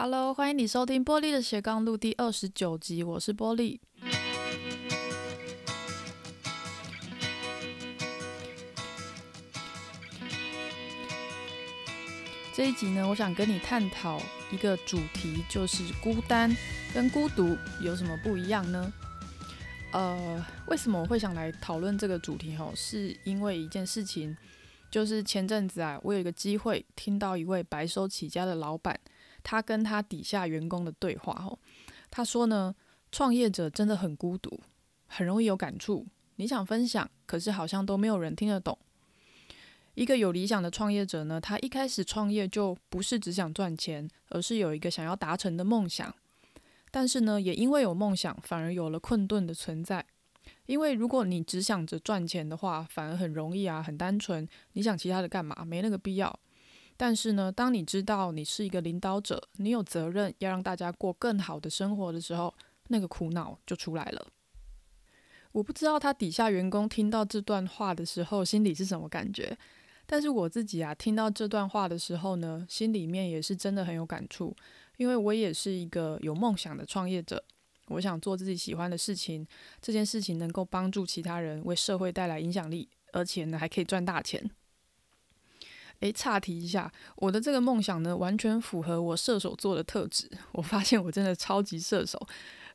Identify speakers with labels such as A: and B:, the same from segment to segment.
A: Hello，欢迎你收听波莉的斜杠路第二十九集，我是波莉。这一集呢，我想跟你探讨一个主题，就是孤单跟孤独有什么不一样呢？呃，为什么我会想来讨论这个主题？吼，是因为一件事情，就是前阵子啊，我有一个机会听到一位白手起家的老板。他跟他底下员工的对话，吼，他说呢，创业者真的很孤独，很容易有感触。你想分享，可是好像都没有人听得懂。一个有理想的创业者呢，他一开始创业就不是只想赚钱，而是有一个想要达成的梦想。但是呢，也因为有梦想，反而有了困顿的存在。因为如果你只想着赚钱的话，反而很容易啊，很单纯。你想其他的干嘛？没那个必要。但是呢，当你知道你是一个领导者，你有责任要让大家过更好的生活的时候，那个苦恼就出来了。我不知道他底下员工听到这段话的时候心里是什么感觉，但是我自己啊，听到这段话的时候呢，心里面也是真的很有感触，因为我也是一个有梦想的创业者，我想做自己喜欢的事情，这件事情能够帮助其他人，为社会带来影响力，而且呢，还可以赚大钱。诶，岔题一下，我的这个梦想呢，完全符合我射手座的特质。我发现我真的超级射手，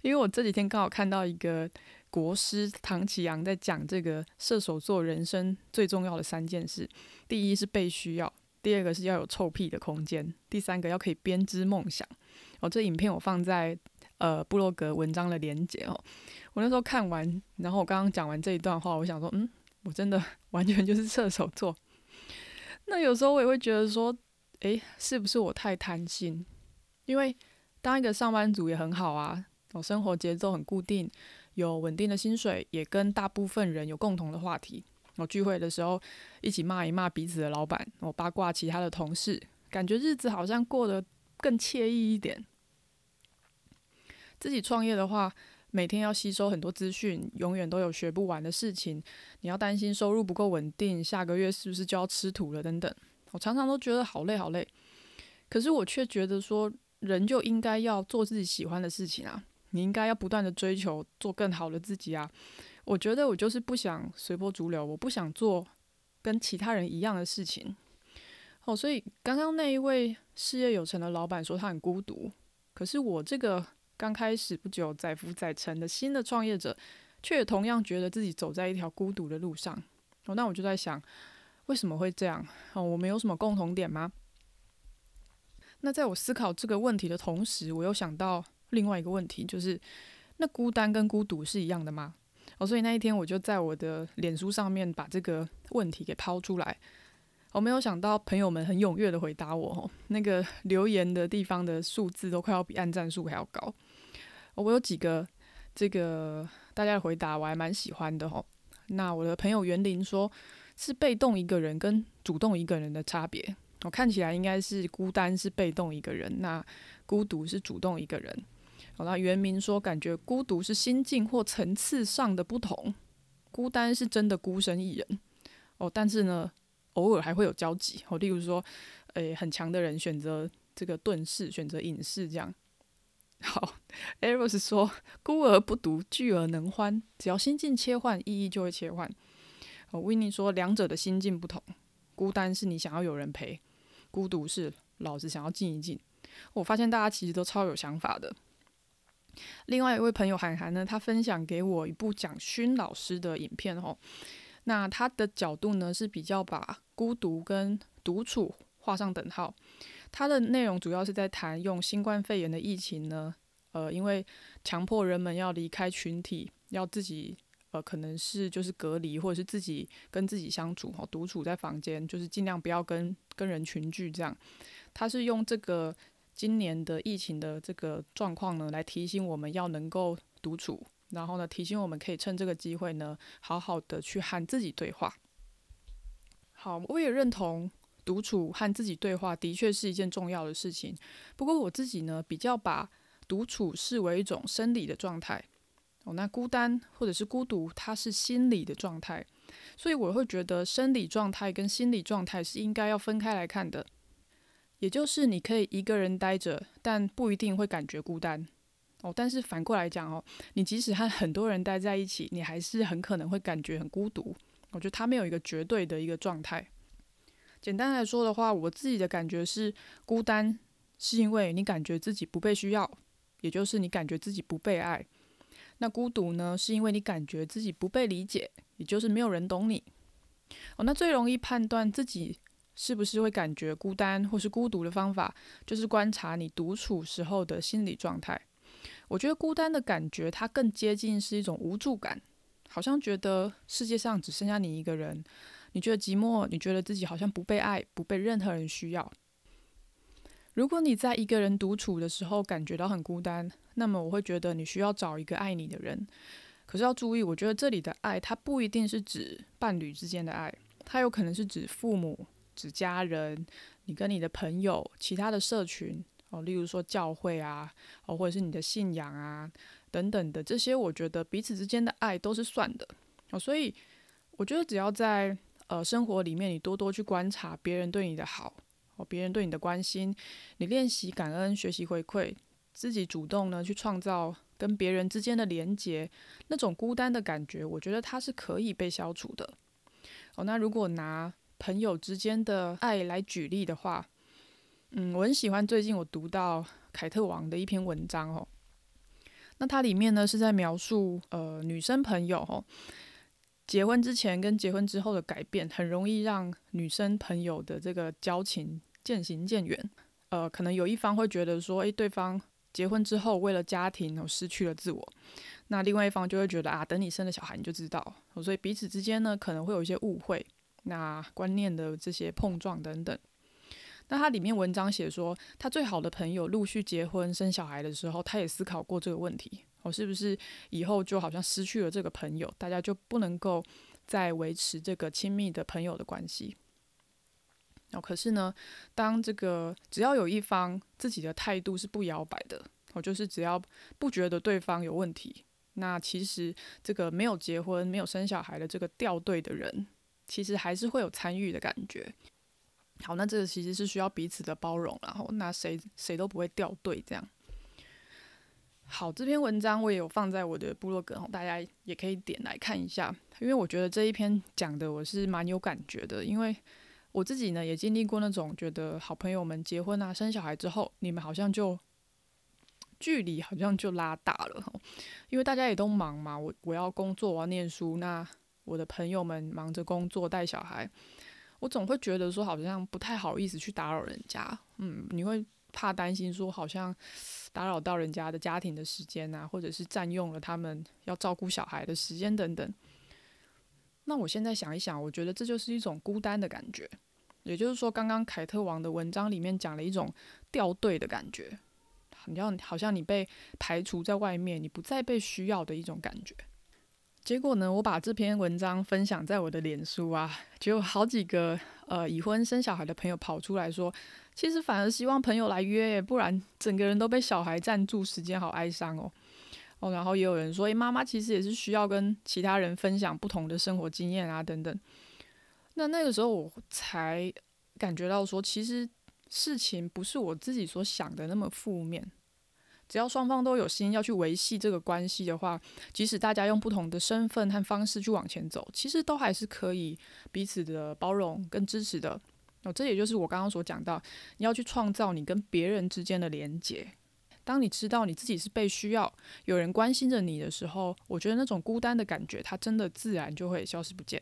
A: 因为我这几天刚好看到一个国师唐启阳在讲这个射手座人生最重要的三件事：第一是被需要，第二个是要有臭屁的空间，第三个要可以编织梦想。哦，这影片我放在呃部落格文章的连结哦。我那时候看完，然后我刚刚讲完这一段话，我想说，嗯，我真的 完全就是射手座。那有时候我也会觉得说，诶，是不是我太贪心？因为当一个上班族也很好啊，我生活节奏很固定，有稳定的薪水，也跟大部分人有共同的话题。我聚会的时候一起骂一骂彼此的老板，我八卦其他的同事，感觉日子好像过得更惬意一点。自己创业的话，每天要吸收很多资讯，永远都有学不完的事情。你要担心收入不够稳定，下个月是不是就要吃土了等等。我常常都觉得好累好累，可是我却觉得说，人就应该要做自己喜欢的事情啊！你应该要不断的追求做更好的自己啊！我觉得我就是不想随波逐流，我不想做跟其他人一样的事情。哦，所以刚刚那一位事业有成的老板说他很孤独，可是我这个。刚开始不久载浮载沉的新的创业者，却也同样觉得自己走在一条孤独的路上。哦，那我就在想，为什么会这样？哦，我们有什么共同点吗？那在我思考这个问题的同时，我又想到另外一个问题，就是那孤单跟孤独是一样的吗？哦，所以那一天我就在我的脸书上面把这个问题给抛出来。我没有想到朋友们很踊跃的回答我，那个留言的地方的数字都快要比按赞数还要高。哦我有几个这个大家的回答我还蛮喜欢的吼。那我的朋友园林说，是被动一个人跟主动一个人的差别。我看起来应该是孤单是被动一个人，那孤独是主动一个人。好，那原明说，感觉孤独是心境或层次上的不同，孤单是真的孤身一人。哦，但是呢，偶尔还会有交集。哦，例如说，诶，很强的人选择这个遁世，选择隐士这样。好 Eros 说孤而不独，聚而能欢。只要心境切换，意义就会切换。哦，Winnie 说两者的心境不同，孤单是你想要有人陪，孤独是老子想要静一静。我发现大家其实都超有想法的。另外一位朋友韩寒呢，他分享给我一部讲勋老师的影片哦。那他的角度呢是比较把孤独跟独处画上等号。他的内容主要是在谈用新冠肺炎的疫情呢，呃，因为强迫人们要离开群体，要自己呃，可能是就是隔离，或者是自己跟自己相处，哈，独处在房间，就是尽量不要跟跟人群聚这样。他是用这个今年的疫情的这个状况呢，来提醒我们要能够独处，然后呢，提醒我们可以趁这个机会呢，好好的去和自己对话。好，我也认同。独处和自己对话的确是一件重要的事情，不过我自己呢，比较把独处视为一种生理的状态。哦，那孤单或者是孤独，它是心理的状态，所以我会觉得生理状态跟心理状态是应该要分开来看的。也就是你可以一个人待着，但不一定会感觉孤单哦。但是反过来讲哦，你即使和很多人待在一起，你还是很可能会感觉很孤独。我觉得它没有一个绝对的一个状态。简单来说的话，我自己的感觉是，孤单是因为你感觉自己不被需要，也就是你感觉自己不被爱。那孤独呢，是因为你感觉自己不被理解，也就是没有人懂你。哦，那最容易判断自己是不是会感觉孤单或是孤独的方法，就是观察你独处时候的心理状态。我觉得孤单的感觉，它更接近是一种无助感，好像觉得世界上只剩下你一个人，你觉得寂寞，你觉得自己好像不被爱，不被任何人需要。如果你在一个人独处的时候感觉到很孤单，那么我会觉得你需要找一个爱你的人。可是要注意，我觉得这里的爱，它不一定是指伴侣之间的爱，它有可能是指父母。指家人，你跟你的朋友、其他的社群哦，例如说教会啊，哦，或者是你的信仰啊等等的这些，我觉得彼此之间的爱都是算的哦。所以我觉得只要在呃生活里面，你多多去观察别人对你的好哦，别人对你的关心，你练习感恩、学习回馈，自己主动呢去创造跟别人之间的连结，那种孤单的感觉，我觉得它是可以被消除的哦。那如果拿朋友之间的爱来举例的话，嗯，我很喜欢最近我读到凯特王的一篇文章哦。那它里面呢是在描述呃女生朋友哦，结婚之前跟结婚之后的改变，很容易让女生朋友的这个交情渐行渐远。呃，可能有一方会觉得说，诶，对方结婚之后为了家庭哦失去了自我，那另外一方就会觉得啊，等你生了小孩你就知道。所以彼此之间呢可能会有一些误会。那观念的这些碰撞等等，那他里面文章写说，他最好的朋友陆续结婚生小孩的时候，他也思考过这个问题：我是不是以后就好像失去了这个朋友，大家就不能够再维持这个亲密的朋友的关系？哦，可是呢，当这个只要有一方自己的态度是不摇摆的，我就是只要不觉得对方有问题，那其实这个没有结婚、没有生小孩的这个掉队的人。其实还是会有参与的感觉。好，那这个其实是需要彼此的包容，然后那谁谁都不会掉队这样。好，这篇文章我也有放在我的部落格，大家也可以点来看一下。因为我觉得这一篇讲的我是蛮有感觉的，因为我自己呢也经历过那种觉得好朋友们结婚啊、生小孩之后，你们好像就距离好像就拉大了，因为大家也都忙嘛，我我要工作，我要念书，那。我的朋友们忙着工作带小孩，我总会觉得说好像不太好意思去打扰人家，嗯，你会怕担心说好像打扰到人家的家庭的时间啊，或者是占用了他们要照顾小孩的时间等等。那我现在想一想，我觉得这就是一种孤单的感觉，也就是说，刚刚凯特王的文章里面讲了一种掉队的感觉，你要好像你被排除在外面，你不再被需要的一种感觉。结果呢，我把这篇文章分享在我的脸书啊，就有好几个呃已婚生小孩的朋友跑出来说，其实反而希望朋友来约，不然整个人都被小孩占住时间，好哀伤哦。哦，然后也有人说，诶，妈妈其实也是需要跟其他人分享不同的生活经验啊，等等。那那个时候我才感觉到说，其实事情不是我自己所想的那么负面。只要双方都有心要去维系这个关系的话，即使大家用不同的身份和方式去往前走，其实都还是可以彼此的包容跟支持的。哦，这也就是我刚刚所讲到，你要去创造你跟别人之间的连结。当你知道你自己是被需要，有人关心着你的时候，我觉得那种孤单的感觉，它真的自然就会消失不见。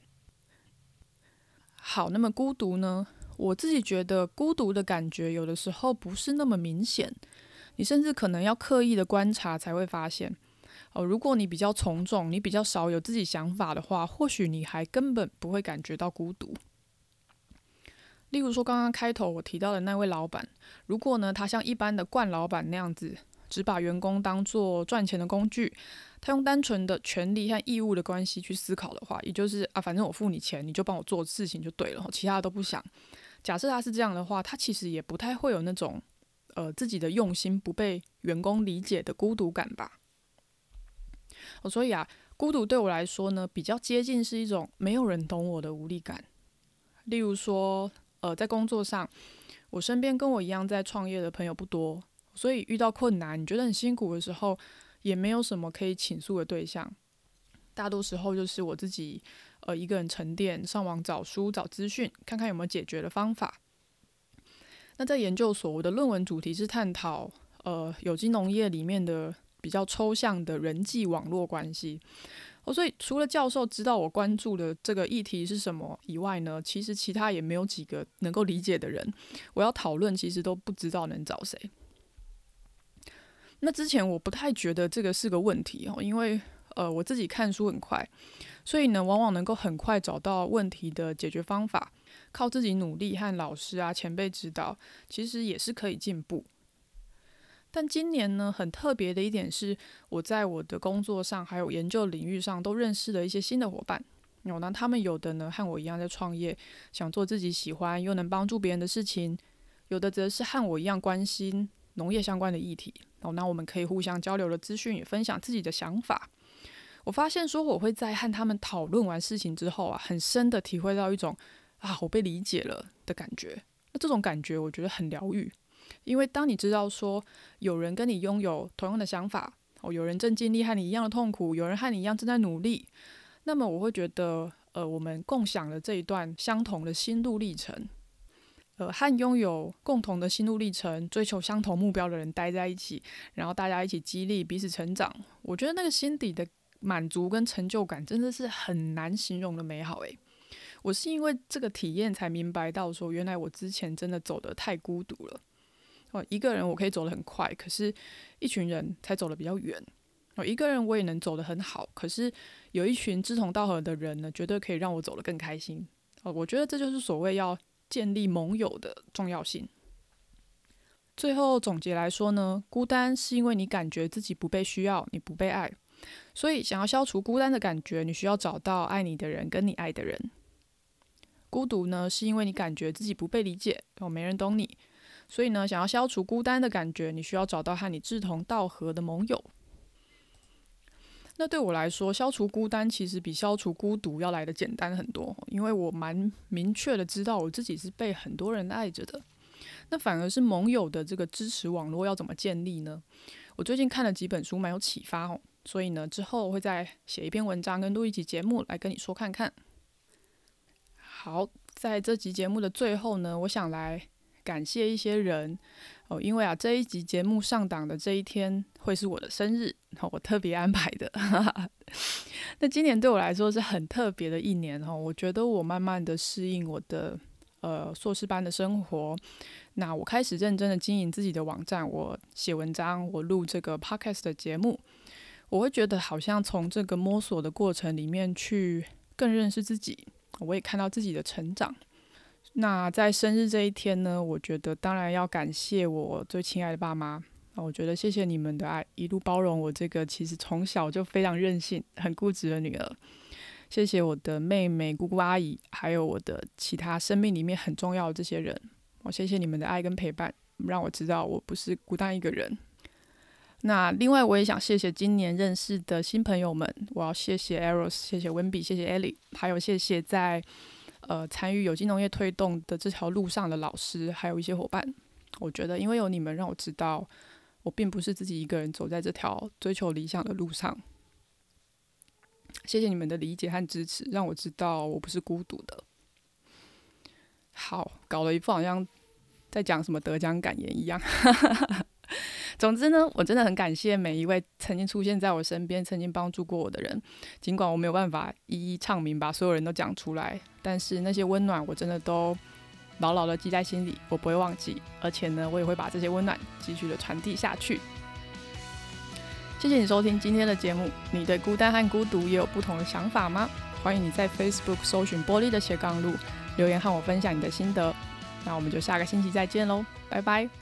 A: 好，那么孤独呢？我自己觉得孤独的感觉有的时候不是那么明显。你甚至可能要刻意的观察才会发现，哦，如果你比较从众，你比较少有自己想法的话，或许你还根本不会感觉到孤独。例如说，刚刚开头我提到的那位老板，如果呢，他像一般的惯老板那样子，只把员工当做赚钱的工具，他用单纯的权利和义务的关系去思考的话，也就是啊，反正我付你钱，你就帮我做事情就对了，其他都不想。假设他是这样的话，他其实也不太会有那种。呃，自己的用心不被员工理解的孤独感吧。哦，所以啊，孤独对我来说呢，比较接近是一种没有人懂我的无力感。例如说，呃，在工作上，我身边跟我一样在创业的朋友不多，所以遇到困难，你觉得很辛苦的时候，也没有什么可以倾诉的对象。大多时候就是我自己，呃，一个人沉淀，上网找书、找资讯，看看有没有解决的方法。那在研究所，我的论文主题是探讨，呃，有机农业里面的比较抽象的人际网络关系。哦，所以除了教授知道我关注的这个议题是什么以外呢，其实其他也没有几个能够理解的人。我要讨论，其实都不知道能找谁。那之前我不太觉得这个是个问题哦，因为呃我自己看书很快，所以呢往往能够很快找到问题的解决方法，靠自己努力和老师啊前辈指导，其实也是可以进步。但今年呢，很特别的一点是，我在我的工作上还有研究领域上都认识了一些新的伙伴。有呢，他们有的呢和我一样在创业，想做自己喜欢又能帮助别人的事情；有的则是和我一样关心农业相关的议题。哦，那我们可以互相交流的资讯，也分享自己的想法。我发现说，我会在和他们讨论完事情之后啊，很深的体会到一种啊，我被理解了的感觉。那这种感觉，我觉得很疗愈。因为当你知道说有人跟你拥有同样的想法，哦，有人正经历和你一样的痛苦，有人和你一样正在努力，那么我会觉得，呃，我们共享了这一段相同的心路历程，呃，和拥有共同的心路历程、追求相同目标的人待在一起，然后大家一起激励彼此成长，我觉得那个心底的满足跟成就感真的是很难形容的美好诶，我是因为这个体验才明白到说，原来我之前真的走得太孤独了。哦，一个人我可以走得很快，可是一群人才走得比较远。哦，一个人我也能走得很好，可是有一群志同道合的人呢，绝对可以让我走得更开心。哦，我觉得这就是所谓要建立盟友的重要性。最后总结来说呢，孤单是因为你感觉自己不被需要，你不被爱，所以想要消除孤单的感觉，你需要找到爱你的人跟你爱的人。孤独呢，是因为你感觉自己不被理解，哦，没人懂你。所以呢，想要消除孤单的感觉，你需要找到和你志同道合的盟友。那对我来说，消除孤单其实比消除孤独要来得简单很多，因为我蛮明确的知道我自己是被很多人爱着的。那反而是盟友的这个支持网络要怎么建立呢？我最近看了几本书，蛮有启发哦。所以呢，之后会再写一篇文章跟录一集节目来跟你说看看。好，在这集节目的最后呢，我想来。感谢一些人哦，因为啊，这一集节目上档的这一天会是我的生日，我特别安排的。那今年对我来说是很特别的一年哈，我觉得我慢慢的适应我的呃硕士班的生活，那我开始认真的经营自己的网站，我写文章，我录这个 podcast 的节目，我会觉得好像从这个摸索的过程里面去更认识自己，我也看到自己的成长。那在生日这一天呢，我觉得当然要感谢我最亲爱的爸妈。那我觉得谢谢你们的爱，一路包容我这个其实从小就非常任性、很固执的女儿。谢谢我的妹妹、姑姑、阿姨，还有我的其他生命里面很重要的这些人。我谢谢你们的爱跟陪伴，让我知道我不是孤单一个人。那另外我也想谢谢今年认识的新朋友们，我要谢谢 Eros，谢谢温比，谢谢 Ellie，还有谢谢在。呃，参与有机农业推动的这条路上的老师，还有一些伙伴，我觉得因为有你们，让我知道我并不是自己一个人走在这条追求理想的路上。谢谢你们的理解和支持，让我知道我不是孤独的。好，搞了一副好像在讲什么得奖感言一样。总之呢，我真的很感谢每一位曾经出现在我身边、曾经帮助过我的人。尽管我没有办法一一唱名，把所有人都讲出来，但是那些温暖，我真的都牢牢的记在心里，我不会忘记。而且呢，我也会把这些温暖继续的传递下去。谢谢你收听今天的节目。你对孤单和孤独也有不同的想法吗？欢迎你在 Facebook 搜寻“玻璃的斜杠路”，留言和我分享你的心得。那我们就下个星期再见喽，拜拜。